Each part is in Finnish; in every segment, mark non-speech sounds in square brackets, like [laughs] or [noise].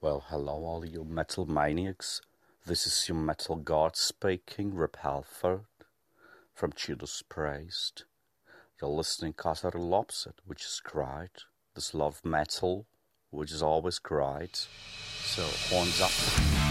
Well, hello, all you metal maniacs. This is your metal god speaking, Rip Halford, from Judas Priest. You're listening Casa Lopset, which is great. This love metal, which is always great. So, horns up.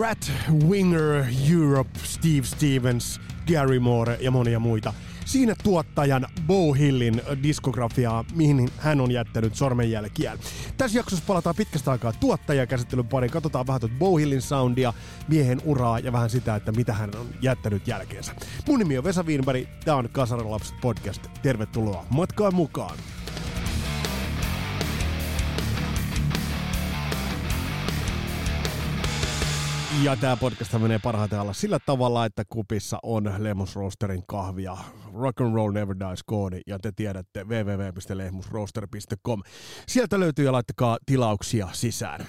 Rat Winger Europe, Steve Stevens, Gary Moore ja monia muita. Siinä tuottajan Bo Hillin diskografiaa, mihin hän on jättänyt sormenjälkiä. Tässä jaksossa palataan pitkästä aikaa tuottajakäsittelyn pariin. Katsotaan vähän tuota Bo Hillin soundia, miehen uraa ja vähän sitä, että mitä hän on jättänyt jälkeensä. Mun nimi on Vesa Wienberg, tää on Kasaralapset podcast. Tervetuloa matkaan mukaan! Ja tämä podcast menee parhaiten alla sillä tavalla, että kupissa on Lehmus Roasterin kahvia. Rock and Roll Never Dies koodi ja te tiedätte www.lehmusroaster.com. Sieltä löytyy ja laittakaa tilauksia sisään.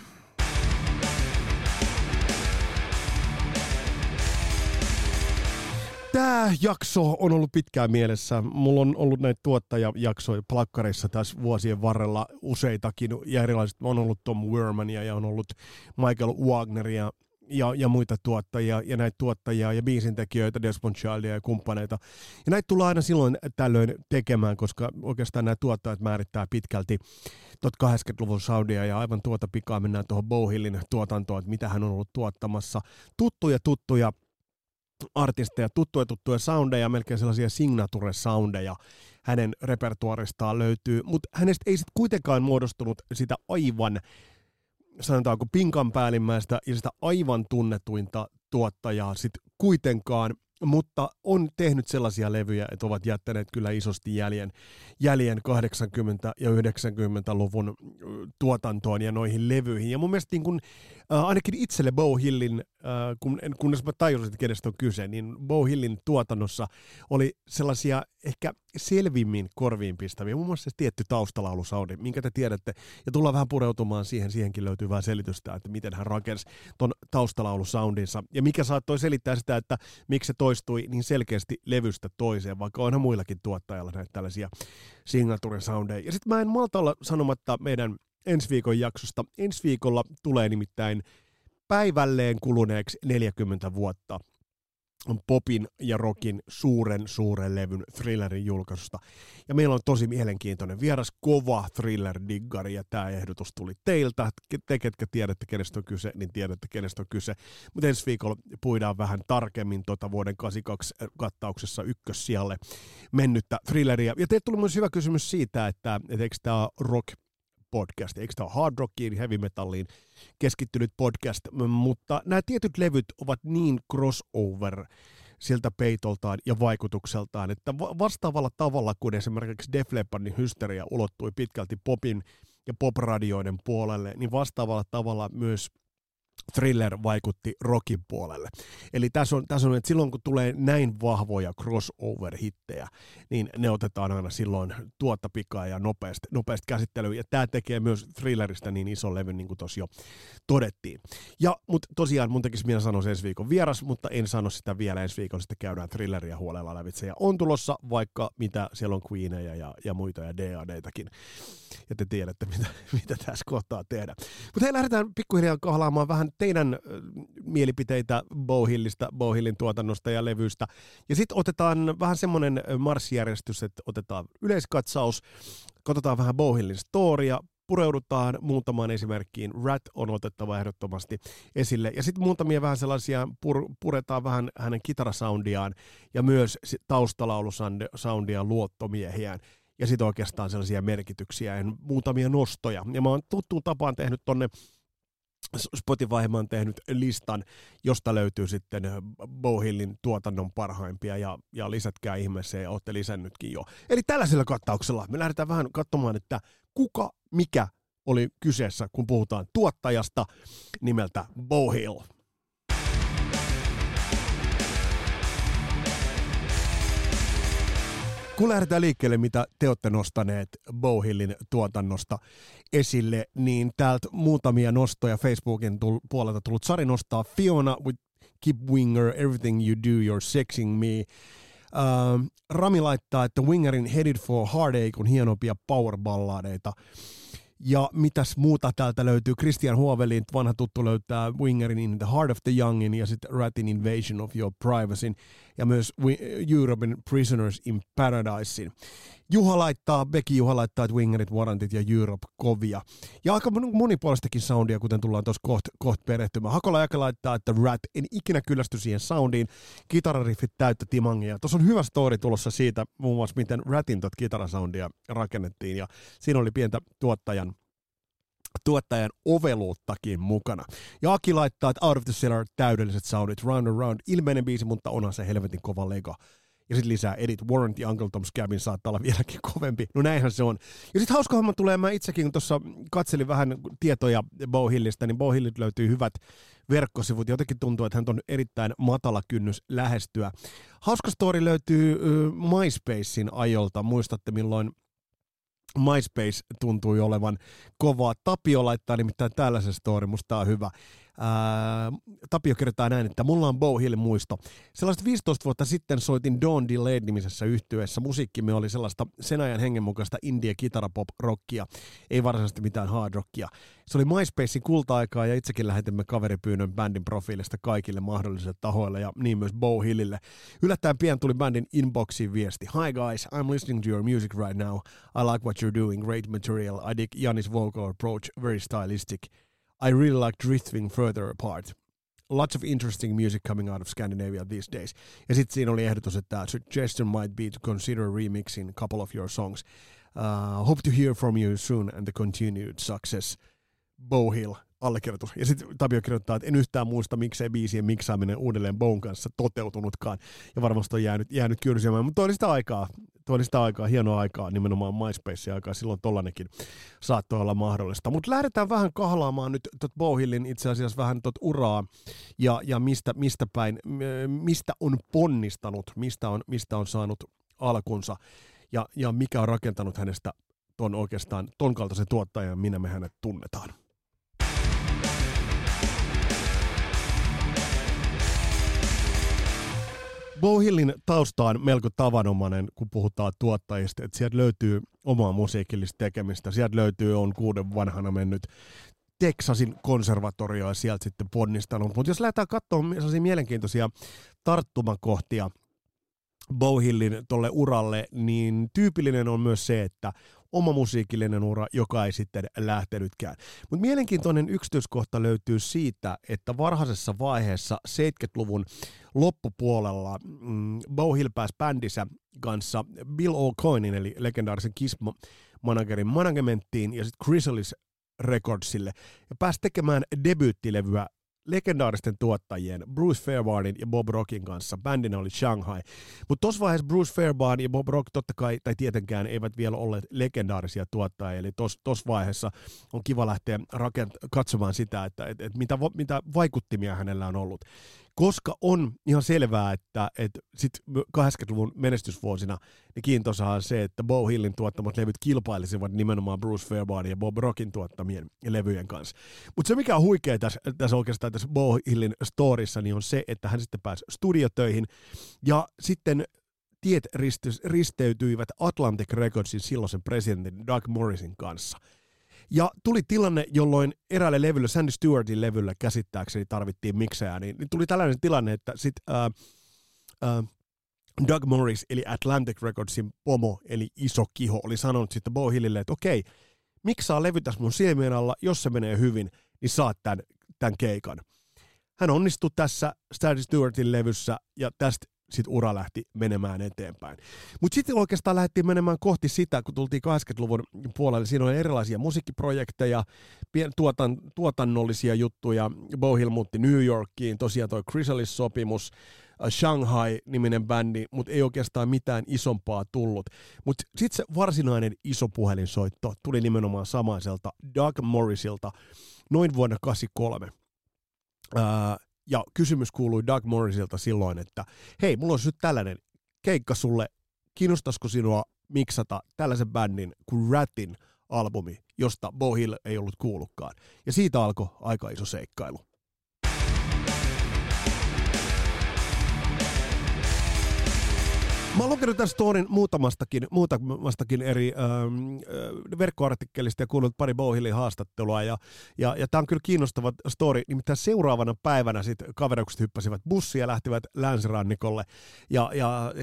Tämä jakso on ollut pitkään mielessä. Mulla on ollut näitä tuottajajaksoja plakkarissa tässä vuosien varrella useitakin. Ja erilaiset, on ollut Tom Wermania ja on ollut Michael Wagneria ja, ja muita tuottajia, ja näitä tuottajia ja biisintekijöitä, Desmond Childia ja kumppaneita. Ja näitä tullaan aina silloin tällöin tekemään, koska oikeastaan nämä tuottajat määrittää pitkälti 80-luvun soundia, ja aivan tuota pikaa mennään tuohon Bowhillin tuotantoon, että mitä hän on ollut tuottamassa. Tuttuja, tuttuja artisteja, tuttuja tuttuja soundeja, melkein sellaisia signature-soundeja hänen repertuaristaan löytyy, mutta hänestä ei sitten kuitenkaan muodostunut sitä aivan sanotaanko pinkan päällimmäistä ja sitä aivan tunnetuinta tuottajaa sitten kuitenkaan mutta on tehnyt sellaisia levyjä, että ovat jättäneet kyllä isosti jäljen, jäljen 80- ja 90-luvun tuotantoon ja noihin levyihin. Ja mun mielestä niin kun, ainakin itselle Bo Hillin, kun, kunnes mä tajusin, että kenestä on kyse, niin Bo Hillin tuotannossa oli sellaisia ehkä selvimmin korviin pistäviä, muun muassa se tietty taustalaulusaudi, minkä te tiedätte, ja tullaan vähän pureutumaan siihen, siihenkin löytyy vähän selitystä, että miten hän rakensi ton taustalaulussoundinsa, ja mikä saattoi selittää sitä, että miksi se toistui niin selkeästi levystä toiseen, vaikka onhan muillakin tuottajilla näitä tällaisia signature soundeja. Ja sitten mä en malta olla sanomatta meidän ensi viikon jaksosta. Ensi viikolla tulee nimittäin päivälleen kuluneeksi 40 vuotta popin ja rockin suuren suuren levyn thrillerin julkaisusta. Ja meillä on tosi mielenkiintoinen vieras, kova thriller-diggari, ja tämä ehdotus tuli teiltä. Te, ketkä tiedätte, kenestä on kyse, niin tiedätte, kenestä on kyse. Mutta ensi viikolla puidaan vähän tarkemmin tuota vuoden 82 kattauksessa ykkössijalle mennyttä thrilleria. Ja teille tuli myös hyvä kysymys siitä, että, että eikö tämä rock podcast, eikö tämä hard rockiin, heavy metalliin keskittynyt podcast, mutta nämä tietyt levyt ovat niin crossover siltä peitoltaan ja vaikutukseltaan, että vastaavalla tavalla kuin esimerkiksi Def Leppardin hysteria ulottui pitkälti popin ja popradioiden puolelle, niin vastaavalla tavalla myös Thriller vaikutti rockin puolelle. Eli tässä on, tässä on, että silloin kun tulee näin vahvoja crossover-hittejä, niin ne otetaan aina silloin tuotta pikaa ja nopeasti, nopeasti käsittelyyn. Ja tämä tekee myös Thrilleristä niin ison levyn, niin kuin tuossa jo todettiin. Ja, mutta tosiaan mun tekisi minä sanoa ensi viikon vieras, mutta en sano sitä vielä ensi viikolla, sitten käydään Thrilleria huolella lävitse. Ja on tulossa vaikka mitä, siellä on Queeneja ja, ja muita ja DADtakin. Ja te tiedätte, mitä, [laughs] mitä tässä kohtaa tehdä. Mutta hei, lähdetään pikkuhiljaa kahlaamaan vähän teidän mielipiteitä Bowhillista, Bowhillin tuotannosta ja levystä. Ja sitten otetaan vähän semmoinen marssijärjestys, että otetaan yleiskatsaus, katsotaan vähän Bowhillin storia, pureudutaan muutamaan esimerkkiin. Rat on otettava ehdottomasti esille. Ja sitten muutamia vähän sellaisia, pur, puretaan vähän hänen kitarasoundiaan ja myös taustalaulusoundia luottomiehiään. Ja sitten oikeastaan sellaisia merkityksiä ja muutamia nostoja. Ja mä oon tuttuun tapaan tehnyt tonne Spotify on tehnyt listan, josta löytyy sitten Bohillin tuotannon parhaimpia ja, ja lisätkää ihmeessä ja olette lisännytkin jo. Eli tällaisella kattauksella me lähdetään vähän katsomaan, että kuka, mikä oli kyseessä, kun puhutaan tuottajasta nimeltä Bohill. Kun lähdetään liikkeelle, mitä te olette nostaneet Bowhillin tuotannosta esille, niin täältä muutamia nostoja Facebookin tull- puolelta tullut. Sari nostaa Fiona with Keep Winger, Everything You Do, You're Sexing Me. Uh, Rami laittaa, että Wingerin Headed for Heartache on hienompia powerballadeita. Ja mitäs muuta täältä löytyy? Christian Huovelin, vanha tuttu löytää Wingerin In the Heart of the Youngin ja sitten Ratin Invasion of Your Privacy ja myös European Prisoners in Paradisein. Juha laittaa, Becky Juha laittaa, että Wingerit, Warrantit ja Europe kovia. Ja aika monipuolistakin soundia, kuten tullaan tuossa kohta koht perehtymään. Hakola Jaka laittaa, että Rat, en ikinä kyllästy siihen soundiin. Kitarariffit täyttä timangia. Tuossa on hyvä story tulossa siitä, muun muassa miten Ratin tot kitarasoundia rakennettiin. Ja siinä oli pientä tuottajan tuottajan oveluuttakin mukana. Ja Aki laittaa, että Out of the Cellar täydelliset soundit, Round and Round, ilmeinen biisi, mutta onhan se helvetin kova lega ja sitten lisää Edit Warrant ja Uncle Tom's Cabin saattaa olla vieläkin kovempi. No näinhän se on. Ja sitten hauska homma tulee, mä itsekin kun tuossa katselin vähän tietoja Bowhillistä, niin Bowhillit löytyy hyvät verkkosivut. Jotenkin tuntuu, että hän on erittäin matala kynnys lähestyä. Hauska story löytyy MySpacein ajolta. Muistatte milloin MySpace tuntui olevan kovaa. Tapio laittaa nimittäin tällaisen story, musta on hyvä. Ää, Tapio kirjoittaa näin, että mulla on Bow Hill muisto. Sellaiset 15 vuotta sitten soitin Dawn Delayed nimisessä yhtyeessä. Musiikkimme oli sellaista sen ajan hengenmukaista indie kitarapop rockia, ei varsinaisesti mitään hard rockia. Se oli MySpacein kulta-aikaa ja itsekin lähetimme kaveripyynnön bändin profiilista kaikille mahdollisille tahoille ja niin myös Bow Hillille. Yllättäen pian tuli bändin inboxiin viesti. Hi guys, I'm listening to your music right now. I like what you're doing, great material. I dig Janis vocal approach, very stylistic. I really like drifting further apart. Lots of interesting music coming out of Scandinavia these days. Ja sitten siinä oli ehdotus, että suggestion might be to consider remixing a couple of your songs. Uh, hope to hear from you soon and the continued success. Bowhill allekirjoitus. Ja sitten Tapio kirjoittaa, että en yhtään muista, miksei biisien miksaaminen uudelleen Bown kanssa toteutunutkaan. Ja varmasti on jäänyt, jäänyt kyrsiämään. Mutta oli sitä aikaa, oli sitä aikaa, hienoa aikaa, nimenomaan MySpace-aikaa. Silloin tollanekin saattoi olla mahdollista. Mutta lähdetään vähän kahlaamaan nyt tot Bowhillin itse asiassa vähän tot uraa ja, ja mistä, mistä päin, mistä on ponnistanut, mistä on, mistä on saanut alkunsa ja, ja mikä on rakentanut hänestä ton oikeastaan ton kaltaisen tuottajan, minä me hänet tunnetaan. Bowhillin tausta on melko tavanomainen, kun puhutaan tuottajista, että sieltä löytyy omaa musiikillista tekemistä. Sieltä löytyy, on kuuden vanhana mennyt Texasin konservatorioa ja sieltä sitten ponnistanut. Mutta jos lähdetään katsomaan sellaisia mielenkiintoisia tarttumakohtia Bowhillin tolle uralle, niin tyypillinen on myös se, että oma musiikillinen ura, joka ei sitten lähtenytkään. Mutta mielenkiintoinen yksityiskohta löytyy siitä, että varhaisessa vaiheessa 70-luvun loppupuolella mm, Bow Hill pääsi bändissä kanssa Bill O'Coinin, eli legendaarisen Kiss-managerin managementtiin ja sitten Chrysalis Recordsille ja pääsi tekemään debyyttilevyä legendaaristen tuottajien Bruce Fairbairnin ja Bob Rockin kanssa. Bändinä oli Shanghai. Mutta tuossa vaiheessa Bruce Fairbairn ja Bob Rock totta kai, tai tietenkään eivät vielä olleet legendaarisia tuottajia, eli tuossa vaiheessa on kiva lähteä rakent- katsomaan sitä, että et, et mitä, mitä vaikuttimia hänellä on ollut koska on ihan selvää, että, että sit 80-luvun menestysvuosina niin kiintoisaa on se, että Bo Hillin tuottamat levyt kilpailisivat nimenomaan Bruce Fairbairnin ja Bob Rockin tuottamien levyjen kanssa. Mutta se mikä on huikea tässä, tässä oikeastaan tässä Bo Hillin storissa, niin on se, että hän sitten pääsi studiotöihin ja sitten tiet risteytyivät Atlantic Recordsin silloisen presidentin Doug Morrisin kanssa – ja tuli tilanne, jolloin eräälle levylle, Sandy Stewartin levylle käsittääkseni tarvittiin miksejä, niin, niin tuli tällainen tilanne, että sit, äh, äh, Doug Morris, eli Atlantic Recordsin pomo, eli iso kiho, oli sanonut sitten Bo Hillille, että okei, miksaa levy tässä mun silmien alla, jos se menee hyvin, niin saat tämän, tämän keikan. Hän onnistui tässä Sandy Stewartin levyssä, ja tästä sitten ura lähti menemään eteenpäin. Mutta sitten oikeastaan lähdettiin menemään kohti sitä, kun tultiin 80-luvun puolelle. Siinä oli erilaisia musiikkiprojekteja, tuotan, tuotannollisia juttuja. Bohill muutti New Yorkiin, tosiaan toi Chrysalis-sopimus, äh, Shanghai-niminen bändi, mutta ei oikeastaan mitään isompaa tullut. Mutta sitten se varsinainen iso puhelinsoitto tuli nimenomaan samaiselta Doug Morrisilta noin vuonna 1983. Uh, ja kysymys kuului Doug Morrisilta silloin, että hei, mulla on nyt tällainen keikka sulle kiinnostaisiko sinua miksata tällaisen bändin kuin Ratin albumi, josta Bo Hill ei ollut kuullutkaan. Ja siitä alkoi aika iso seikkailu. Mä oon lukenut tämän storin muutamastakin, muutamastakin eri ähm, äh, verkkoartikkelista ja kuullut pari Bowhillin haastattelua. Ja, ja, ja tämä on kyllä kiinnostava story. Nimittäin seuraavana päivänä sitten kaverukset hyppäsivät bussia ja lähtivät länsirannikolle. Ja, ja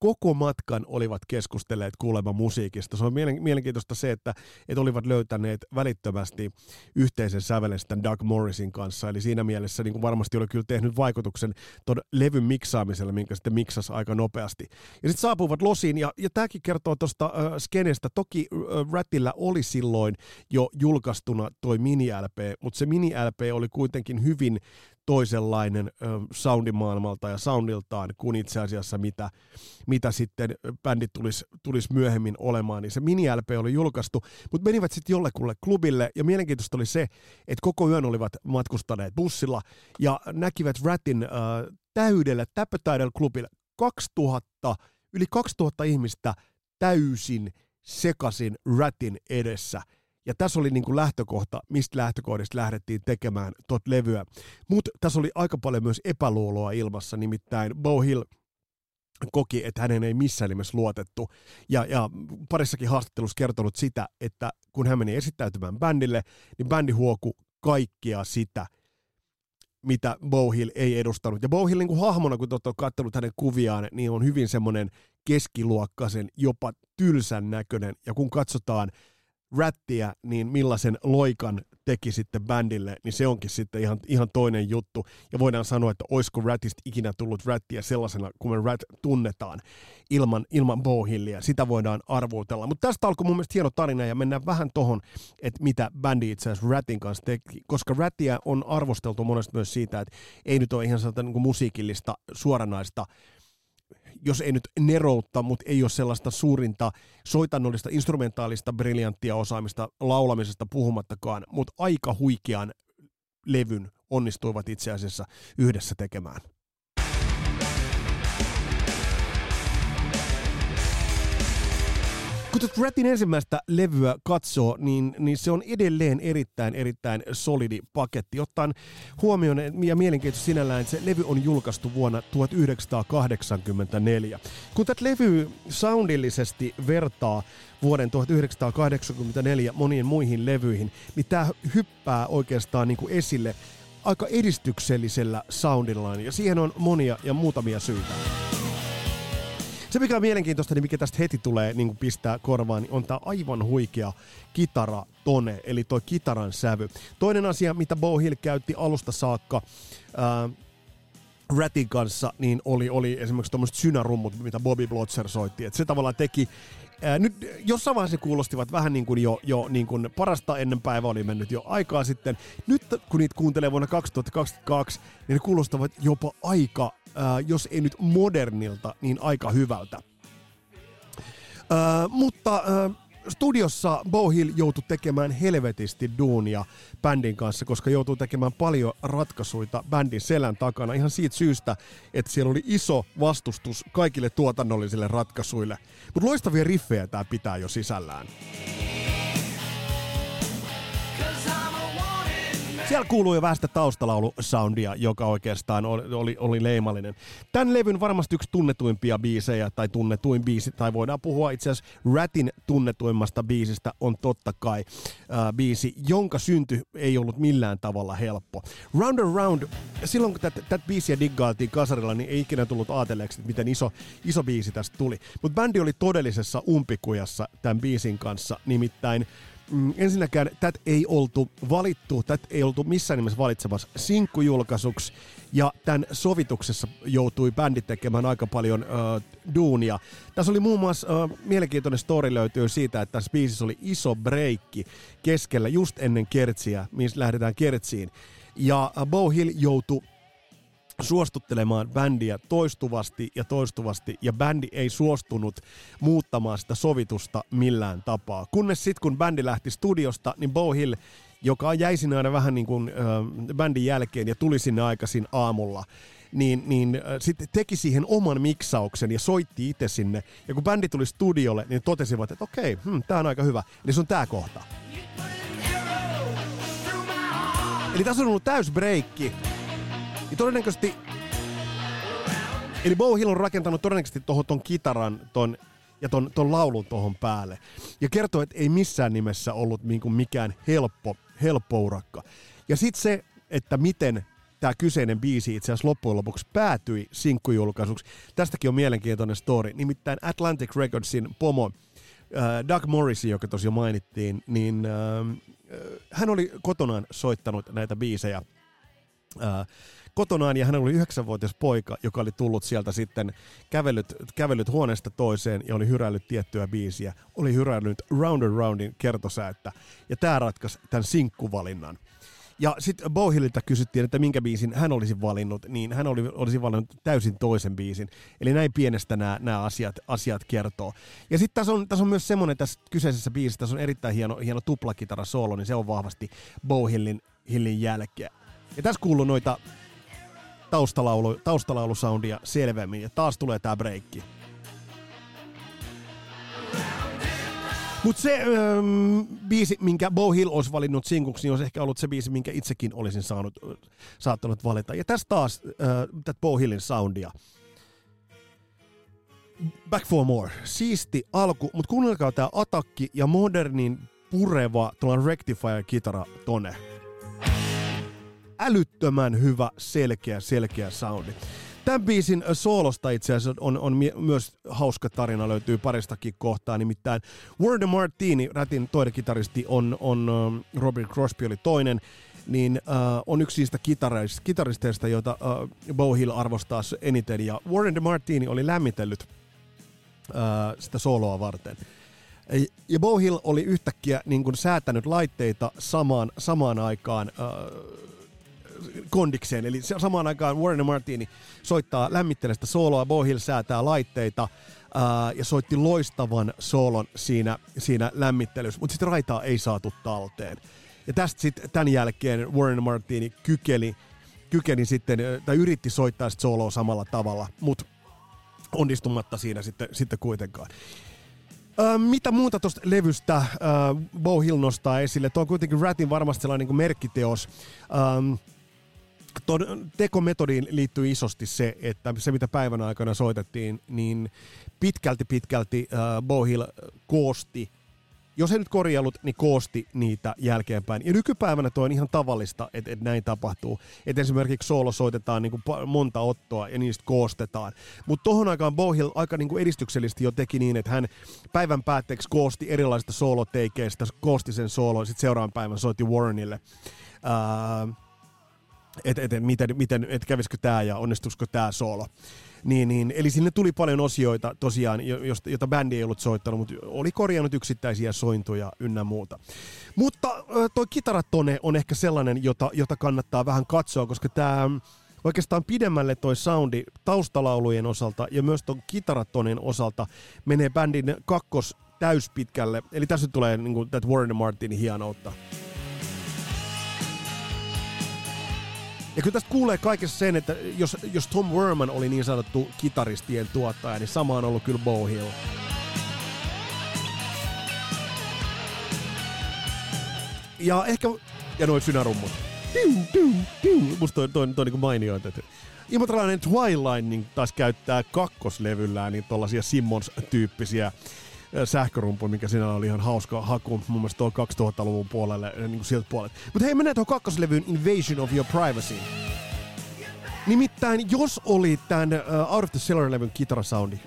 koko matkan olivat keskustelleet kuulemma musiikista. Se on mielenkiintoista se, että, että olivat löytäneet välittömästi yhteisen sävelen sitten Doug Morrisin kanssa. Eli siinä mielessä niin kuin varmasti oli kyllä tehnyt vaikutuksen tuon levyn miksaamiselle, minkä sitten miksasi aika nopeasti. Ja sitten saapuivat Losiin, ja, ja tämäkin kertoo tuosta äh, skenestä. Toki äh, Ratilla oli silloin jo julkaistuna toi mini-LP, mutta se mini-LP oli kuitenkin hyvin toisenlainen soundimaailmalta ja soundiltaan kuin itse asiassa mitä, mitä sitten bändi tulisi, tulisi myöhemmin olemaan. Niin se mini-LP oli julkaistu, mutta menivät sitten jollekulle klubille ja mielenkiintoista oli se, että koko yön olivat matkustaneet bussilla ja näkivät Ratin ö, täydellä Täpötäydellä klubilla 2000, yli 2000 ihmistä täysin sekasin Ratin edessä – ja tässä oli niin kuin lähtökohta, mistä lähtökohdista lähdettiin tekemään tot levyä. Mutta tässä oli aika paljon myös epäluuloa ilmassa, nimittäin Bo Hill koki, että hänen ei missään nimessä luotettu. Ja, ja parissakin haastattelussa kertonut sitä, että kun hän meni esittäytymään bändille, niin bändi huoku kaikkea sitä, mitä Hill ei edustanut. Ja Hill niin kuin hahmona, kun olette katsonut hänen kuviaan, niin on hyvin semmoinen keskiluokkaisen, jopa tylsän näköinen. Ja kun katsotaan rättiä, niin millaisen loikan teki sitten bändille, niin se onkin sitten ihan, ihan toinen juttu. Ja voidaan sanoa, että olisiko rätistä ikinä tullut rättiä sellaisena, kun me rät tunnetaan ilman, ilman Bowhillia. Sitä voidaan arvuutella. Mutta tästä alkoi mun mielestä hieno tarina ja mennään vähän tohon, että mitä bändi itse asiassa rätin kanssa teki. Koska rättiä on arvosteltu monesti myös siitä, että ei nyt ole ihan sellaista niin musiikillista suoranaista jos ei nyt neroutta, mutta ei ole sellaista suurinta soitannollista, instrumentaalista, briljanttia osaamista laulamisesta puhumattakaan, mutta aika huikean levyn onnistuivat itse asiassa yhdessä tekemään. Kun tuota Ratin ensimmäistä levyä katsoo, niin, niin se on edelleen erittäin, erittäin solidi paketti. Ottaen huomioon ja mielenkiintoista sinällään, että se levy on julkaistu vuonna 1984. Kun tätä levy soundillisesti vertaa vuoden 1984 monien muihin levyihin, niin tämä hyppää oikeastaan niin kuin esille aika edistyksellisellä soundillaan, ja siihen on monia ja muutamia syitä. Se mikä on mielenkiintoista, niin mikä tästä heti tulee niin pistää korvaan, niin on tämä aivan huikea kitara tone, eli toi kitaran sävy. Toinen asia, mitä Bo Hill käytti alusta saakka, ää, kanssa, niin oli, oli esimerkiksi tuommoiset synärummut, mitä Bobby Blotzer soitti. Et se tavallaan teki Ää, nyt jossain vaiheessa kuulostivat vähän niin kuin jo, jo niin kuin parasta ennen päivä oli mennyt jo aikaa sitten. Nyt kun niitä kuuntelee vuonna 2022, niin ne kuulostavat jopa aika äh, jos ei nyt modernilta, niin aika hyvältä. Äh, mutta äh, studiossa Hill joutui tekemään helvetisti duunia bändin kanssa, koska joutuu tekemään paljon ratkaisuja bändin selän takana ihan siitä syystä, että siellä oli iso vastustus kaikille tuotannollisille ratkaisuille. Mutta loistavia riffejä tämä pitää jo sisällään. Siellä kuuluu jo vähän sitä taustalaulu-soundia, joka oikeastaan oli, oli, oli leimallinen. Tämän levyn varmasti yksi tunnetuimpia biisejä, tai tunnetuin biisi, tai voidaan puhua itse asiassa Ratin tunnetuimmasta biisistä, on totta kai äh, biisi, jonka synty ei ollut millään tavalla helppo. Round and Round, silloin kun tätä biisiä diggailtiin kasarilla, niin ei ikinä tullut ajatelleeksi, miten iso, iso biisi tästä tuli. Mutta bändi oli todellisessa umpikujassa tämän biisin kanssa, nimittäin mm, ensinnäkään tätä ei oltu valittu, tätä ei oltu missään nimessä valitsemassa sinkkujulkaisuksi, ja tämän sovituksessa joutui bändi tekemään aika paljon äh, duunia. Tässä oli muun muassa äh, mielenkiintoinen story löytyy siitä, että tässä biisissä oli iso breikki keskellä just ennen kertsiä, missä lähdetään kertsiin. Ja Bo Hill joutui suostuttelemaan bändiä toistuvasti ja toistuvasti, ja bändi ei suostunut muuttamaan sitä sovitusta millään tapaa. Kunnes sitten, kun bändi lähti studiosta, niin Bo Hill joka jäi sinne aina vähän niin kuin äh, bändin jälkeen ja tuli sinne aikaisin aamulla, niin, niin sitten teki siihen oman miksauksen ja soitti itse sinne. Ja kun bändi tuli studiolle, niin totesivat, että okei, hmm, tämä on aika hyvä. Eli se on tämä kohta. Eli tässä on ollut täys breikki. Ja todennäköisesti... Eli Bo Hill on rakentanut todennäköisesti tuohon ton kitaran ton, ja ton, ton laulun tuohon päälle. Ja kertoo, että ei missään nimessä ollut niinku mikään helppo, helppo urakka. Ja sitten se, että miten tämä kyseinen biisi itse asiassa loppujen lopuksi päätyi sinkkujulkaisuksi. Tästäkin on mielenkiintoinen story. Nimittäin Atlantic Recordsin pomo äh, Doug Morrison, joka tosiaan mainittiin, niin äh, hän oli kotonaan soittanut näitä biisejä äh, kotonaan ja hän oli yhdeksänvuotias poika, joka oli tullut sieltä sitten kävellyt, kävellyt huoneesta toiseen ja oli hyräillyt tiettyä biisiä. Oli hyräillyt Round and Roundin kertosäättä ja tämä ratkaisi tämän sinkkuvalinnan. Ja sitten Bohililta kysyttiin, että minkä biisin hän olisi valinnut, niin hän oli, olisi valinnut täysin toisen biisin. Eli näin pienestä nämä asiat, asiat kertoo. Ja sitten tässä on, tässä on myös semmoinen tässä kyseisessä biisissä, tässä on erittäin hieno, hieno tuplakitara solo, niin se on vahvasti Bohillin Hillin jälkeä. Ja tässä kuuluu noita taustalaulu, taustalaulusoundia selvemmin, ja taas tulee tämä breikki. Mutta se öö, biisi, minkä Bo Hill olisi valinnut sinkuksi, niin olisi ehkä ollut se biisi, minkä itsekin olisin saanut, saattanut valita. Ja tässä taas öö, tätä Bo Hillin soundia. Back for more. Siisti alku, mutta kuunnelkaa tämä atakki ja modernin pureva tuolla rectifier-kitara tone. Älyttömän hyvä, selkeä, selkeä soundi. Tämän biisin soolosta itse asiassa on, on myös hauska tarina, löytyy paristakin kohtaa, nimittäin Word Martini, rätin toinen kitaristi, on, on um, Robert Crosby oli toinen, niin uh, on yksi niistä kitaristeista, kitaristeista joita uh, Bo Hill arvostaa eniten, ja Warren Martini oli lämmitellyt uh, sitä soloa varten. Ja Bo Hill oli yhtäkkiä niin kuin, säätänyt laitteita samaan, samaan aikaan uh, kondikseen. Eli samaan aikaan Warren Martini soittaa lämmittelestä sooloa, Bohill säätää laitteita ää, ja soitti loistavan soolon siinä, siinä lämmittelyssä, mutta sitten raitaa ei saatu talteen. Ja tästä sitten tämän jälkeen Warren Martini kykeli, kykeni sitten, tai yritti soittaa sitä sooloa samalla tavalla, mutta onnistumatta siinä sitten, sitten kuitenkaan. Mitä muuta tuosta levystä Bo Hill nostaa esille? Tuo on kuitenkin Ratin varmasti sellainen niin merkkiteos. Tekometodiin liittyy isosti se, että se mitä päivän aikana soitettiin, niin pitkälti pitkälti äh, Bohill koosti, jos ei nyt korjaillut, niin koosti niitä jälkeenpäin. Ja nykypäivänä tuo on ihan tavallista, että, että näin tapahtuu. Että esimerkiksi soolo soitetaan niin kuin monta ottoa ja niistä koostetaan. Mutta tohon aikaan Bohill aika niin kuin edistyksellisesti jo teki niin, että hän päivän päätteeksi koosti erilaisista sooloteikeistä, koosti sen soolon, sitten seuraavan päivän soitti Warrenille. Uh, että et, et, miten, miten, et kävisikö tämä ja onnistuisiko tämä solo. Niin, niin, eli sinne tuli paljon osioita tosiaan, jota bändi ei ollut soittanut, mutta oli korjannut yksittäisiä sointuja ynnä muuta. Mutta toi kitaratone on ehkä sellainen, jota, jota kannattaa vähän katsoa, koska tämä oikeastaan pidemmälle toi soundi taustalaulujen osalta ja myös ton kitaratonen osalta menee bändin kakkos täyspitkälle. Eli tässä tulee niin kuin, Warren Martinin hienoutta. Ja kyllä tästä kuulee kaikessa sen, että jos, jos Tom Werman oli niin sanottu kitaristien tuottaja, niin sama on ollut kyllä Bo Hill. Ja ehkä, ja noin synärummut. Musta toi, toi, toi, toi niin mainio. Imatralainen Twilight niin taas käyttää kakkoslevyllään niin tollasia Simmons-tyyppisiä sähkörumpu, mikä siinä oli ihan hauska haku mun mielestä tuolla 2000-luvun puolelle, niin kuin sieltä puolelle. Mutta hei, mennään tuohon kakkoslevyyn Invasion of Your Privacy. Nimittäin, jos oli tämän uh, Out of the Cellar-levyn kitarasoundi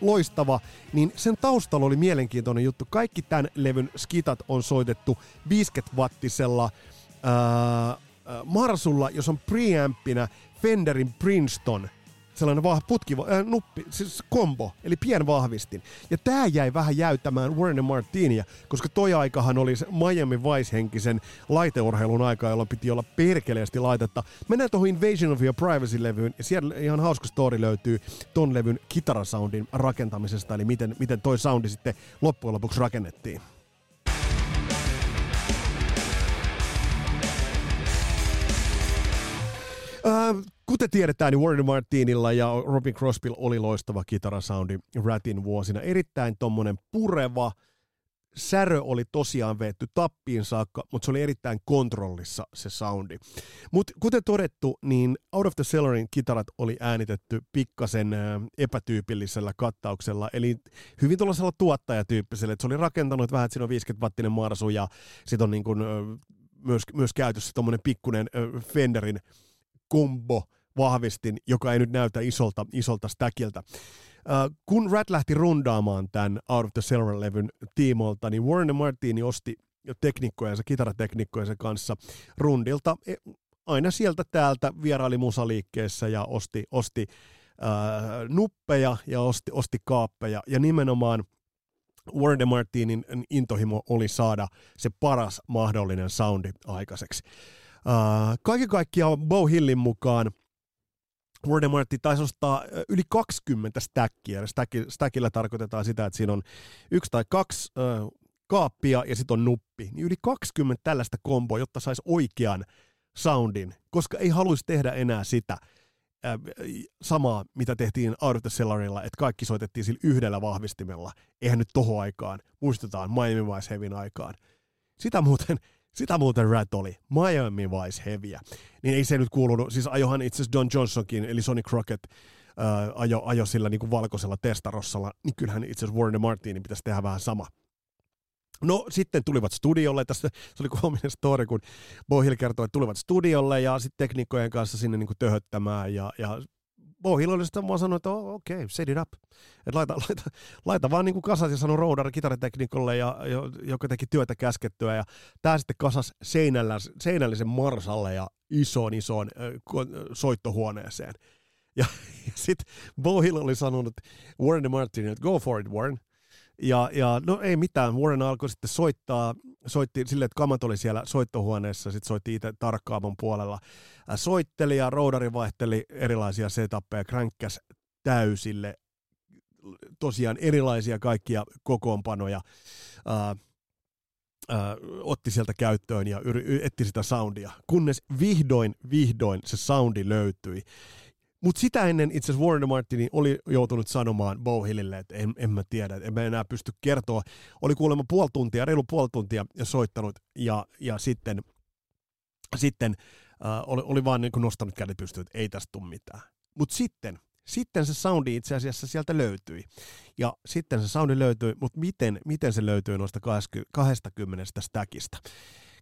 loistava, niin sen taustalla oli mielenkiintoinen juttu. Kaikki tämän levyn skitat on soitettu 50-wattisella uh, Marsulla, jos on preampinä Fenderin Princeton – sellainen vah, putki, äh, nuppi, siis kombo, eli pienvahvistin. Ja tämä jäi vähän jäyttämään Warren Martinia, koska toi aikahan oli se Miami Vice-henkisen laiteurheilun aika, jolloin piti olla perkeleesti laitetta. Mennään tuohon Invasion of Your Privacy-levyyn, ja siellä ihan hauska story löytyy ton levyn kitarasoundin rakentamisesta, eli miten, miten toi soundi sitten loppujen lopuksi rakennettiin. Kuten tiedetään, niin Warren Martinilla ja Robin Crosbylla oli loistava kitarasoundi Ratin vuosina. Erittäin tommonen pureva, särö oli tosiaan vetty tappiin saakka, mutta se oli erittäin kontrollissa se soundi. Mutta kuten todettu, niin Out of the Cellarin kitarat oli äänitetty pikkasen epätyypillisellä kattauksella, eli hyvin tuollaisella tuottajatyyppisellä, että se oli rakentanut vähän, että siinä on 50 wattinen marsu ja sitten on niin kun, myös, myös käytössä tuommoinen pikkunen Fenderin kombo vahvistin, joka ei nyt näytä isolta, isolta stäkiltä. Uh, kun Rat lähti rundaamaan tämän Out of the Silver-levyn tiimolta, niin Warren Martini osti teknikkojensa, kitarateknikkojensa kanssa rundilta e, aina sieltä täältä vieraili musaliikkeessä ja osti, osti uh, nuppeja ja osti, osti kaappeja ja nimenomaan Warren Martinin intohimo oli saada se paras mahdollinen soundi aikaiseksi. Uh, kaiken kaikkiaan Bo Hillin mukaan Voldemort taisi ostaa yli 20 stackia. Stackillä tarkoitetaan sitä, että siinä on yksi tai kaksi äh, kaappia ja sitten on nuppi. Niin yli 20 tällaista komboa, jotta saisi oikean soundin, koska ei haluaisi tehdä enää sitä äh, samaa, mitä tehtiin Out of the Cellarilla, että kaikki soitettiin sillä yhdellä vahvistimella. Eihän nyt tohon aikaan, muistetaan Miami Vice Heavyn aikaan. Sitä muuten sitä muuten Rat oli. Miami Vice Heavyä. Niin ei se nyt kuulunut, siis ajohan itse asiassa Don Johnsonkin, eli Sonny Crockett, äh, ajo, ajo sillä niin kuin valkoisella testarossalla, niin kyllähän itse asiassa Warren Martinin pitäisi tehdä vähän sama. No sitten tulivat studiolle, tässä se oli koominen story, kun Bohill kertoi, että tulivat studiolle ja sitten teknikkojen kanssa sinne niin kuin töhöttämään ja, ja Sitten vaan sanonut, että oh, okei, okay, set it up. Et laita, [laughs] laita, laita vaan niin kuin kasas ja sano roudari kitariteknikolle, ja, joka teki työtä käskettyä. Ja tämä sitten kasas seinällä, seinällisen marsalle ja isoon isoon soittohuoneeseen. Ja, [laughs] ja sitten Bohill oli sanonut Warren Martin, että go for it Warren. Ja, ja no ei mitään, Warren alkoi sitten soittaa, soitti silleen, että kamat oli siellä soittohuoneessa, sitten soitti itse tarkkaamon puolella. Soitteli ja roudari vaihteli erilaisia setappeja, kränkkäs täysille, tosiaan erilaisia kaikkia kokoonpanoja. Ää, otti sieltä käyttöön ja yr- etti sitä soundia, kunnes vihdoin, vihdoin se soundi löytyi. Mutta sitä ennen itse asiassa Warren Martini oli joutunut sanomaan Bowhillille, että en, en mä tiedä, en mä enää pysty kertoa. Oli kuulemma puoli tuntia, reilu puoli tuntia ja soittanut ja, ja sitten, sitten äh, oli, oli vaan niin nostanut kädet pystyyn, että ei tästä tule mitään. Mutta sitten, sitten se soundi itse asiassa sieltä löytyi. Ja sitten se soundi löytyi, mutta miten, miten se löytyi noista 20 stackista?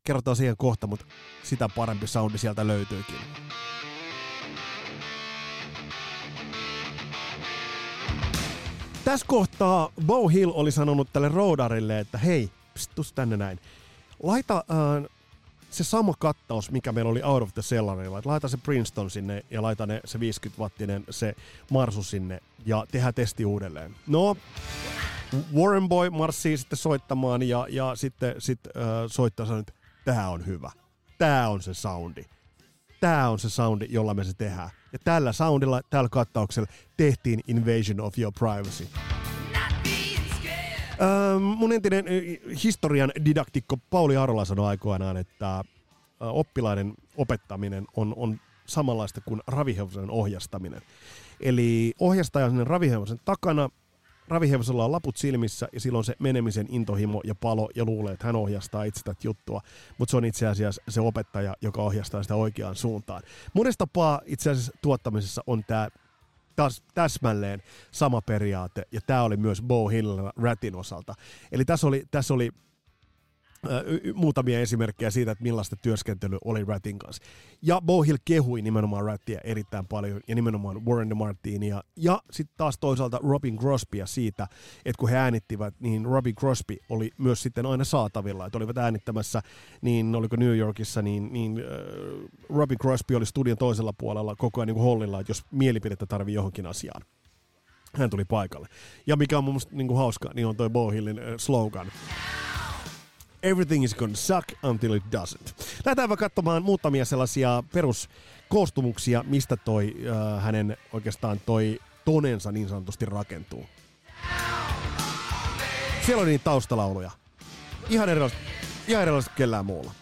Kerrotaan siihen kohta, mutta sitä parempi soundi sieltä löytyykin. Tässä kohtaa Bo Hill oli sanonut tälle roudarille, että hei, pst, tänne näin. Laita äh, se sama kattaus, mikä meillä oli Out of the Cellarilla. Laita se Princeton sinne ja laita ne, se 50-wattinen se Marsu sinne ja tehdään testi uudelleen. No, Warren Boy marssii sitten soittamaan ja, ja sitten sit, äh, soittaa sanoo, että tämä on hyvä. Tämä on se soundi. Tämä on se soundi, jolla me se tehdään. Ja tällä soundilla, tällä kattauksella tehtiin Invasion of Your Privacy. Ähm, mun entinen historian didaktikko Pauli Arola sanoi aikoinaan, että oppilaiden opettaminen on, on samanlaista kuin ravihevosen ohjastaminen. Eli ohjastaja on ravihevosen takana, ravihevosella on laput silmissä ja silloin se menemisen intohimo ja palo ja luulee, että hän ohjastaa itse tätä juttua, mutta se on itse asiassa se opettaja, joka ohjastaa sitä oikeaan suuntaan. Monesta tapaa itse asiassa tuottamisessa on tämä taas täsmälleen sama periaate, ja tämä oli myös Bo Hill Ratin osalta. Eli tässä oli, tässä oli muutamia esimerkkejä siitä, että millaista työskentely oli Ratin kanssa. Ja Bohill kehui nimenomaan Rattia erittäin paljon, ja nimenomaan Warren Martinia, ja sitten taas toisaalta Robin Crosbya siitä, että kun he äänittivät, niin Robin Crosby oli myös sitten aina saatavilla, että olivat äänittämässä, niin oliko New Yorkissa, niin, niin äh, Robin Crosby oli studion toisella puolella koko ajan niin kuin hollilla, että jos mielipidettä tarvii johonkin asiaan. Hän tuli paikalle. Ja mikä on mun mielestä niin kuin hauska, niin on toi Bohillin äh, slogan. Everything is gonna suck until it doesn't. Lähdetään katsomaan muutamia sellaisia peruskoostumuksia, mistä toi äh, hänen oikeastaan toi tonensa niin sanotusti rakentuu. Siellä on niitä taustalauluja. Ihan erilaiset, ihan erilaiset kellään muulla.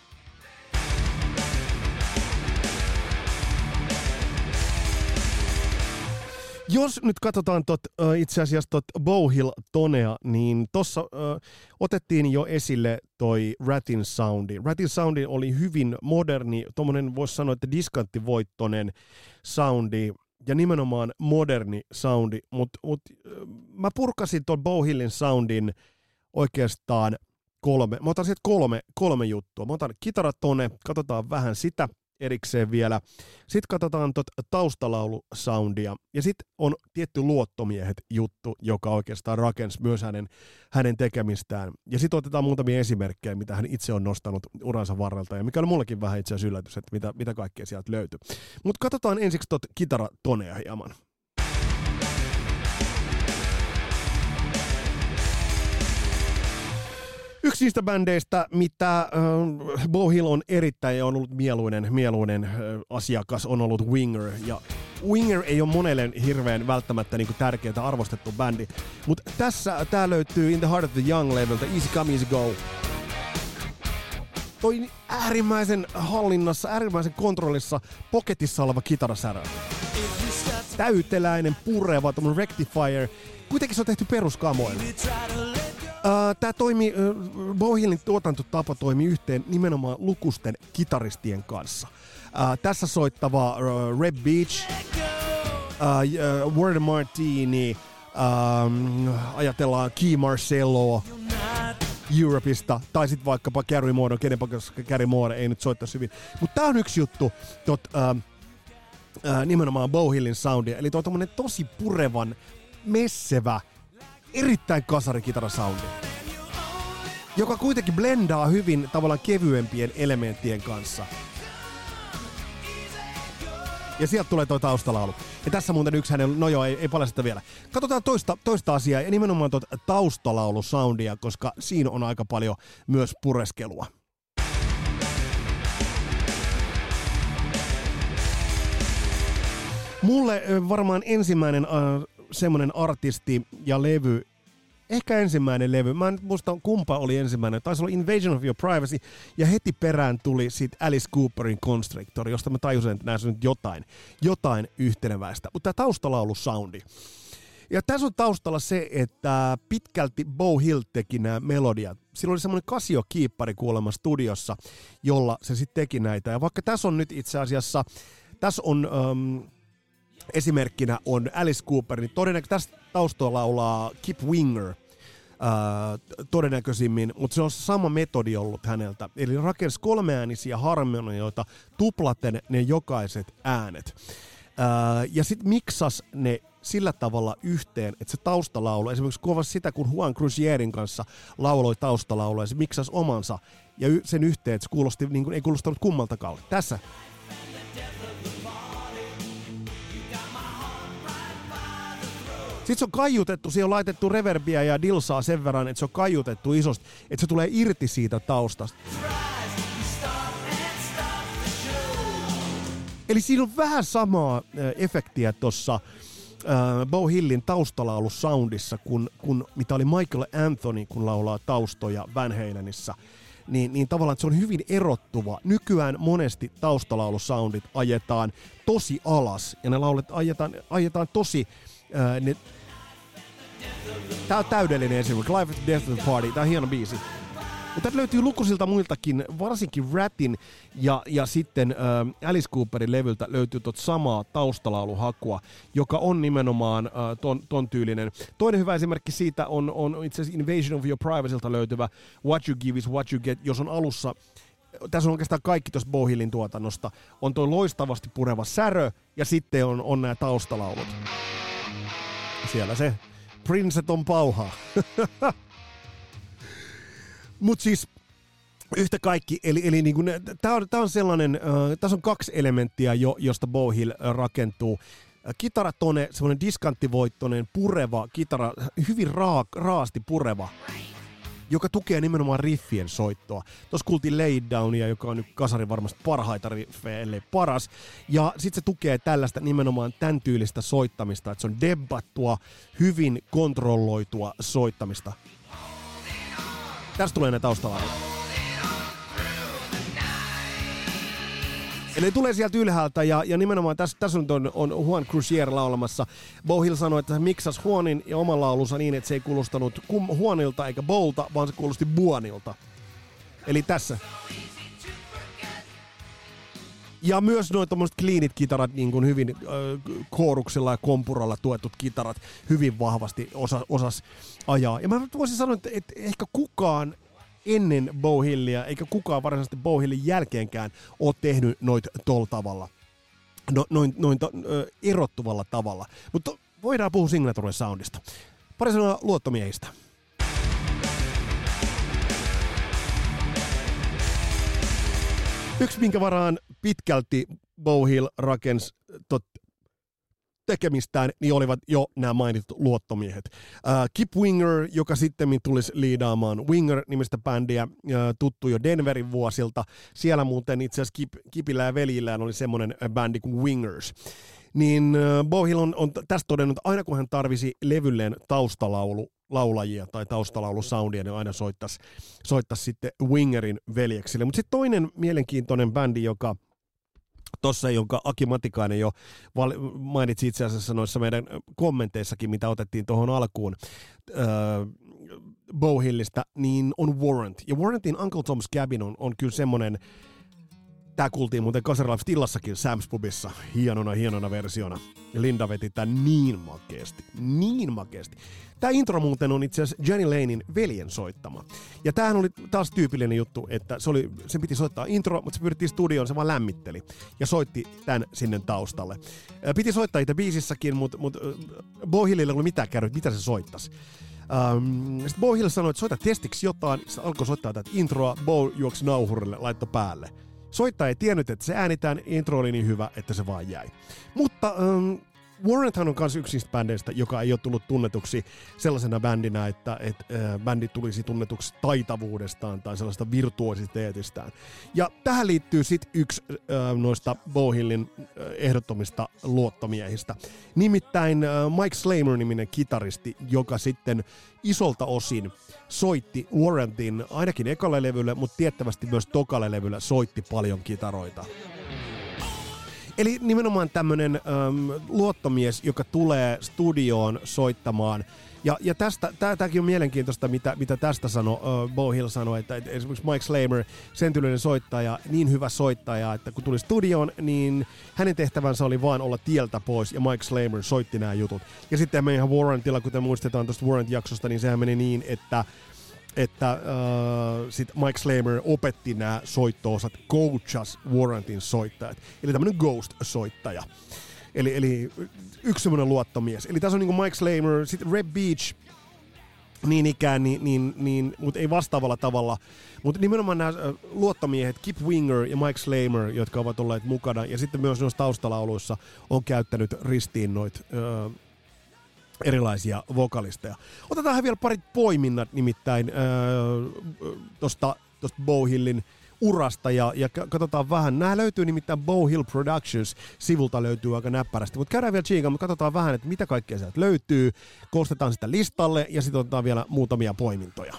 Jos nyt katsotaan tot, itse asiassa tot Bowhill Tonea, niin tuossa otettiin jo esille toi Ratin Soundi. Ratin Soundi oli hyvin moderni, tuommoinen voisi sanoa, että diskanttivoittoinen soundi ja nimenomaan moderni soundi, mutta mut, mä purkasin tuon Bowhillin soundin oikeastaan kolme, mä otan sieltä kolme, kolme juttua. Mä otan kitaratone, katsotaan vähän sitä, erikseen vielä. Sitten katsotaan tot taustalaulusoundia. Ja sitten on tietty luottomiehet juttu, joka oikeastaan rakensi myös hänen, hänen tekemistään. Ja sitten otetaan muutamia esimerkkejä, mitä hän itse on nostanut uransa varrelta. Ja mikä oli mullekin vähän itse asiassa yllätys, että mitä, mitä kaikkea sieltä löytyy. Mutta katsotaan ensiksi tot kitaratonea hieman. Yksi niistä bändeistä, mitä äh, Bohill on erittäin on ollut mieluinen, mieluinen äh, asiakas, on ollut Winger. Ja Winger ei ole monelle hirveän välttämättä niin tärkeää arvostettu bändi. Mutta tässä tämä löytyy In the Heart of the Young leveltä Easy Come Easy Go. Toi äärimmäisen hallinnassa, äärimmäisen kontrollissa, poketissa oleva kitarasärä. Täyteläinen, pureva, rectifier. Kuitenkin se on tehty peruskamoilla. Tämä toimi, Bohillin tuotantotapa toimi yhteen nimenomaan lukusten kitaristien kanssa. Tässä soittava Red Beach, Word Martini, um, ajatellaan Key Marcello, Europeista, tai sitten vaikkapa Gary Moore, kenen Gary Moore ei nyt soittaisi hyvin. Mutta tämä on yksi juttu, tot, uh, uh, nimenomaan Bohillin soundia, eli tuo tosi purevan, messevä, erittäin kasarikitara-soundi, joka kuitenkin blendaa hyvin tavallaan kevyempien elementtien kanssa. Ja sieltä tulee toi taustalaulu. Ja tässä muuten yksi hänen, no joo, ei, ei paljasta vielä. Katsotaan toista, toista asiaa ja nimenomaan tuota taustalaulu-soundia, koska siinä on aika paljon myös pureskelua. Mulle varmaan ensimmäinen semmoinen artisti ja levy, ehkä ensimmäinen levy, mä en muista kumpa oli ensimmäinen, taisi olla Invasion of Your Privacy, ja heti perään tuli sit Alice Cooperin Constrictor, josta mä tajusin, että näissä on nyt jotain, jotain yhteneväistä. Mutta tämä taustalaulu soundi. Ja tässä on taustalla se, että pitkälti Bo Hill teki nämä melodiat. Sillä oli semmoinen Casio-kiippari kuulemma studiossa, jolla se sitten teki näitä. Ja vaikka tässä on nyt itse asiassa, tässä on um, esimerkkinä on Alice Cooper, niin todennäköisesti tästä taustalla laulaa Kip Winger, Uh, todennäköisimmin, mutta se on sama metodi ollut häneltä. Eli rakensi kolmeäänisiä harmonioita tuplaten ne jokaiset äänet. Uh, ja sitten miksas ne sillä tavalla yhteen, että se taustalaulu, esimerkiksi kuvasi sitä, kun Juan Cruzierin kanssa lauloi taustalaulua, se miksasi omansa, ja sen yhteen, että se kuulosti, niin kuin, ei kuulostanut kummaltakaan. Tässä Sitten se on kaiutettu, siihen on laitettu reverbiä ja dilsaa sen verran, että se on kaiutettu isosti, että se tulee irti siitä taustasta. Eli siinä on vähän samaa efektiä tuossa äh, Bo Hillin taustalaulu soundissa, kun, kun, mitä oli Michael Anthony, kun laulaa taustoja Van Halenissä. Niin, niin tavallaan se on hyvin erottuva. Nykyään monesti taustalaulusoundit ajetaan tosi alas ja ne laulet ajetaan, ajetaan tosi ne Tää on täydellinen esimerkki. Life at Death of the Party. Tää on hieno biisi. Mutta löytyy lukuisilta muiltakin, varsinkin Ratin ja, ja sitten äh, Alice Cooperin levyltä löytyy tot samaa taustalauluhakua, joka on nimenomaan äh, ton, ton tyylinen. Toinen hyvä esimerkki siitä on, on itse asiassa Invasion of Your Privacylta löytyvä What You Give is What You Get, jos on alussa tässä on oikeastaan kaikki tuossa Bohillin tuotannosta. On tuo loistavasti pureva särö ja sitten on, on nämä taustalaulut. Siellä se Prinset on pauhaa. [laughs] Mut siis yhtä kaikki, eli, eli niin tämä on, tää on sellainen, äh, tässä on kaksi elementtiä, jo, josta Bowhill rakentuu. Kitaratone, semmoinen diskanttivoittoinen, pureva kitara, hyvin raa, raasti pureva joka tukee nimenomaan riffien soittoa. Tuossa kuultiin Laid Downia, joka on nyt kasarin varmasti parhaita riffejä, ellei paras. Ja sitten se tukee tällaista nimenomaan tämän tyylistä soittamista, että se on debattua, hyvin kontrolloitua soittamista. Tästä tulee ne taustalla. Eli tulee sieltä ylhäältä ja, ja nimenomaan tässä, tässä on, on Juan Cruzier laulamassa. Bo Hill sanoi, että hän miksasi Juanin ja oman laulunsa niin, että se ei kuulostanut kum, Juanilta eikä Bolta, vaan se kuulosti Buonilta. Eli tässä. Ja myös noin tuommoiset cleanit kitarat, niin kuin hyvin äh, kooruksella ja kompuralla tuetut kitarat, hyvin vahvasti osa, osas ajaa. Ja mä voisin sanoa, että, että ehkä kukaan ennen Bowhillia, eikä kukaan varsinaisesti Bowhillin jälkeenkään ole tehnyt noit tol tavalla. No, noin noin to, ö, erottuvalla tavalla. Mutta voidaan puhua Signature Soundista. Pari sanoa luottomiehistä. Yksi, minkä varaan pitkälti Bowhill rakensi tot, tekemistään, niin olivat jo nämä mainitut luottomiehet. Uh, Kip Winger, joka sitten tulisi liidaamaan Winger-nimistä bändiä, uh, tuttu jo Denverin vuosilta. Siellä muuten itse asiassa Kip, Kipillä ja veljillään oli semmoinen bändi kuin Wingers. Niin uh, Bohill on, on tästä todennut, että aina kun hän tarvisi levylleen taustalaulu, laulajia tai taustalaulusoundia, niin aina soittaisi, soittaisi sitten Wingerin veljeksille. Mutta sitten toinen mielenkiintoinen bändi, joka tuossa, jonka Aki Matikainen jo mainitsi itse asiassa noissa meidän kommenteissakin, mitä otettiin tuohon alkuun öö, Bowhillistä, niin on Warrant. Ja Warrantin Uncle Tom's Cabin on, on kyllä semmoinen, Tämä kuultiin muuten Kasarlife Tillassakin Sam's Pubissa hienona, hienona versiona. Linda veti tämän niin makeasti, niin makeasti. Tämä intro muuten on itse asiassa Jenny Lanein veljen soittama. Ja tämähän oli taas tyypillinen juttu, että se oli, sen piti soittaa intro, mutta se pyrittiin studioon, se vaan lämmitteli. Ja soitti tämän sinne taustalle. Piti soittaa itse biisissäkin, mutta, mutta Bohillille ei ollut mitään käynyt, mitä se soittaisi. Um, sitten Bo Hill sanoi, että soita testiksi jotain, sitten alkoi soittaa tätä introa, Bo juoksi nauhurille, laittoi päälle. Soittaja ei tiennyt, että se äänitään, intro oli niin hyvä, että se vaan jäi. Mutta um, Warranthan on myös yksi niistä bändeistä, joka ei ole tullut tunnetuksi sellaisena bändinä, että et, äh, bändi tulisi tunnetuksi taitavuudestaan tai sellaista virtuositeetistään. Ja tähän liittyy sitten yksi äh, noista Bohillin äh, ehdottomista luottomiehistä. Nimittäin äh, Mike Slamer-niminen kitaristi, joka sitten isolta osin soitti Warrantin ainakin ekalle levylle, mutta tiettävästi myös tokalle levylle soitti paljon kitaroita. Eli nimenomaan tämmöinen ähm, luottomies, joka tulee studioon soittamaan. Ja, ja tästä, tämäkin on mielenkiintoista, mitä, mitä tästä sanoi, uh, Bo Hill sanoi, että, että esimerkiksi Mike Slamer, sen tyylinen soittaja, niin hyvä soittaja, että kun tuli studioon, niin hänen tehtävänsä oli vaan olla tieltä pois, ja Mike Slamer soitti nämä jutut. Ja sitten me ihan Warrantilla, kuten muistetaan tuosta Warrant-jaksosta, niin sehän meni niin, että että äh, sit Mike Slamer opetti nämä soittoosat, coachas Warrantin soittajat. Eli tämmöinen ghost-soittaja. Eli, eli yksi semmoinen luottomies. Eli tässä on niin Mike Slamer, sitten Red Beach, niin ikään, niin, niin, niin, mutta ei vastaavalla tavalla. Mutta nimenomaan nämä luottomiehet, Kip Winger ja Mike Slamer, jotka ovat olleet mukana, ja sitten myös noissa taustalauluissa on käyttänyt ristiin noit äh, erilaisia vokalisteja. Otetaan vielä parit poiminnat nimittäin tuosta tosta Bowhillin urasta ja, ja katsotaan vähän. Nämä löytyy nimittäin Bowhill Productions sivulta löytyy aika näppärästi, mutta käydään vielä chiikaan, mutta katsotaan vähän, että mitä kaikkea sieltä löytyy. Koostetaan sitä listalle ja sitten otetaan vielä muutamia poimintoja.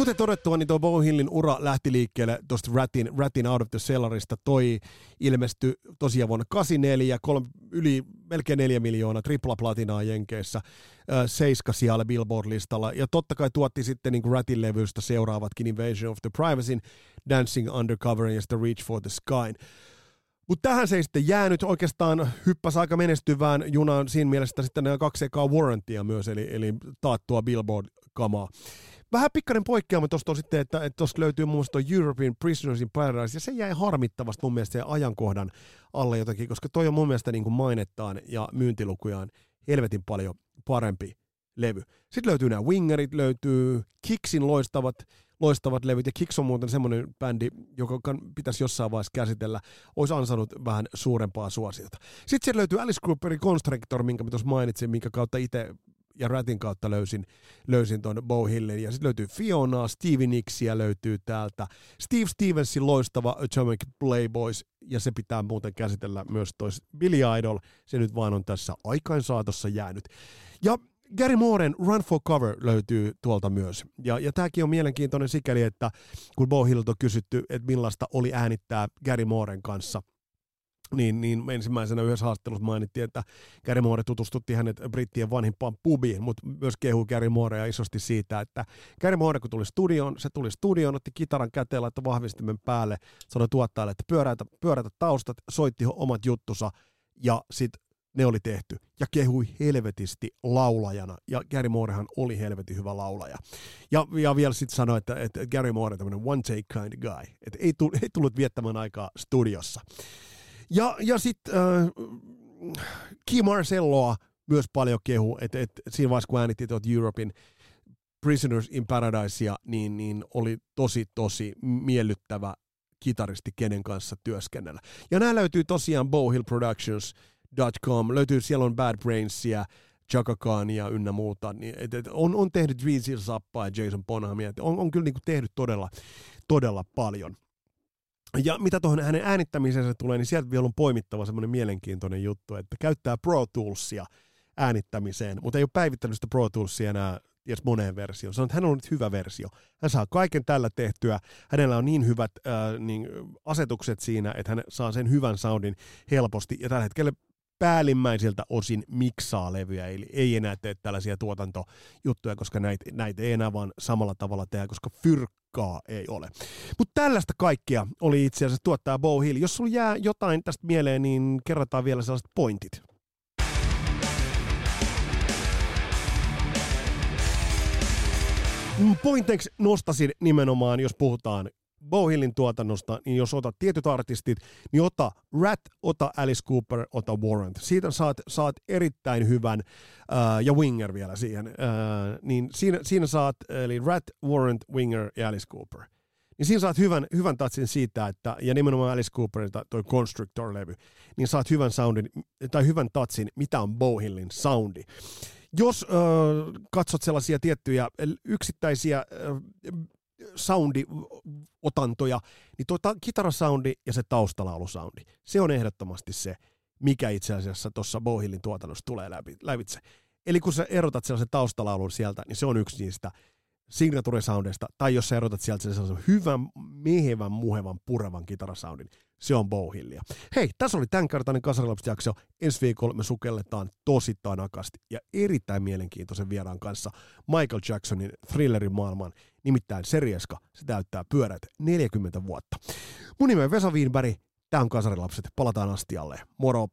Kuten todettua, niin tuo Bo Hillin ura lähti liikkeelle tuosta Ratin, Ratin Out of the Cellarista. Toi ilmestyi tosiaan vuonna 84, kolme, yli melkein neljä miljoonaa tripla platinaa Jenkeissä, seiska siellä Billboard-listalla. Ja totta kai tuotti sitten niin Ratin levystä seuraavatkin Invasion of the Privacy, Dancing Undercover ja sitten Reach for the Sky. Mutta tähän se ei sitten jäänyt. Oikeastaan hyppäsi aika menestyvään junaan siinä mielessä sitten nämä kaksi ekaa warrantia myös, eli, eli taattua Billboard-kamaa. Vähän pikkainen poikkeama tuosta on sitten, että tuosta löytyy muun muassa European Prisoners in Paradise, ja se jäi harmittavasti mun mielestä ajankohdan alle jotakin, koska toi on mun mielestä niin kuin mainettaan ja myyntilukujaan helvetin paljon parempi levy. Sitten löytyy nämä Wingerit, löytyy Kiksin loistavat, loistavat levyt, ja Kicks on muuten semmoinen bändi, joka pitäisi jossain vaiheessa käsitellä, olisi ansannut vähän suurempaa suosiota. Sitten siellä löytyy Alice Cooperin Constrictor, minkä mä tuossa mainitsin, minkä kautta itse ja Ratin kautta löysin, löysin tuon Bow Hillin. Ja sitten löytyy Fiona, Stevie Nicksia löytyy täältä. Steve Stevensin loistava Atomic Playboys, ja se pitää muuten käsitellä myös tois Billy Idol. Se nyt vaan on tässä aikain saatossa jäänyt. Ja Gary Mooren Run for Cover löytyy tuolta myös. Ja, ja tämäkin on mielenkiintoinen sikäli, että kun Bo Hill on kysytty, että millaista oli äänittää Gary Mooren kanssa, niin, niin ensimmäisenä yhdessä haastattelussa mainittiin, että Gary Moore tutustutti hänet brittien vanhimpaan pubiin, mutta myös kehu Gary Moorea isosti siitä, että Gary Moore kun tuli studioon, se tuli studioon, otti kitaran käteen, laittoi vahvistimen päälle, sanoi tuottajalle, että pyöräitä, pyöräitä taustat, soitti omat juttusa ja sitten ne oli tehty ja kehui helvetisti laulajana. Ja Gary Moorehan oli helvetin hyvä laulaja. Ja, ja vielä sitten sanoi, että, että Gary Moore on tämmöinen one take kind of guy. Että ei, tullut, ei tullut viettämään aikaa studiossa. Ja, ja sitten äh, Kim Marcelloa myös paljon kehu, että et, siinä vaiheessa kun äänittiin tuot Europein Prisoners in Paradisea, niin, niin oli tosi tosi miellyttävä kitaristi, kenen kanssa työskennellä. Ja nämä löytyy tosiaan Bowhill Productions.com, löytyy siellä on Bad Brainsia, Chaka Khania ynnä muuta. Niin, et, et, on, on tehnyt Dweezil Sappaa ja Jason Bonhamia, on, on kyllä niinku tehnyt todella, todella paljon. Ja mitä tuohon hänen äänittämiseensä tulee, niin sieltä vielä on poimittava semmoinen mielenkiintoinen juttu, että käyttää Pro Toolsia äänittämiseen, mutta ei ole päivittänyt sitä Pro Toolsia enää ties moneen versioon. Sanoin, että hän on nyt hyvä versio. Hän saa kaiken tällä tehtyä. Hänellä on niin hyvät äh, niin, asetukset siinä, että hän saa sen hyvän soundin helposti. Ja tällä hetkellä päällimmäisiltä osin miksaa levyjä, eli ei enää tee tällaisia tuotantojuttuja, koska näitä, näitä ei enää vaan samalla tavalla tehdä, koska fyrkkaa ei ole. Mutta tällaista kaikkea oli itse asiassa tuottaa Bow Hill. Jos sulla jää jotain tästä mieleen, niin kerrataan vielä sellaiset pointit. Pointeiksi nostasin nimenomaan, jos puhutaan Bohillin tuotannosta, niin jos otat tietyt artistit, niin ota Rat, ota Alice Cooper, ota Warrant. Siitä saat, saat erittäin hyvän, uh, ja Winger vielä siihen, uh, niin siinä, siinä saat, eli Rat, Warrant, Winger ja Alice Cooper. Niin siinä saat hyvän, hyvän tatsin siitä, että, ja nimenomaan Alice Cooperilta toi Constructor-levy, niin saat hyvän soundin, tai hyvän tatsin, mitä on Bohillin soundi. Jos äh, katsot sellaisia tiettyjä yksittäisiä äh, soundiotantoja, niin tuo kitarasoundi ja se taustalaulusoundi, se on ehdottomasti se, mikä itse asiassa tuossa Bohillin tuotannossa tulee läpi, lävitse. Eli kun sä erotat sellaisen taustalaulun sieltä, niin se on yksi niistä signature soundeista, tai jos sä erotat sieltä sellaisen hyvän, mehevän, muhevan, purevan kitarasoundin, se on Bowhillia. Hei, tässä oli tämänkertainen Kasarilapset-jakso. Ensi viikolla me sukelletaan tosi tanakasti ja erittäin mielenkiintoisen vieraan kanssa Michael Jacksonin thrillerin maailman, nimittäin Serieska. Se täyttää pyörät 40 vuotta. Mun nimi on Vesa Wienberg, tämä on Kasarilapset. Palataan astialle. Moro!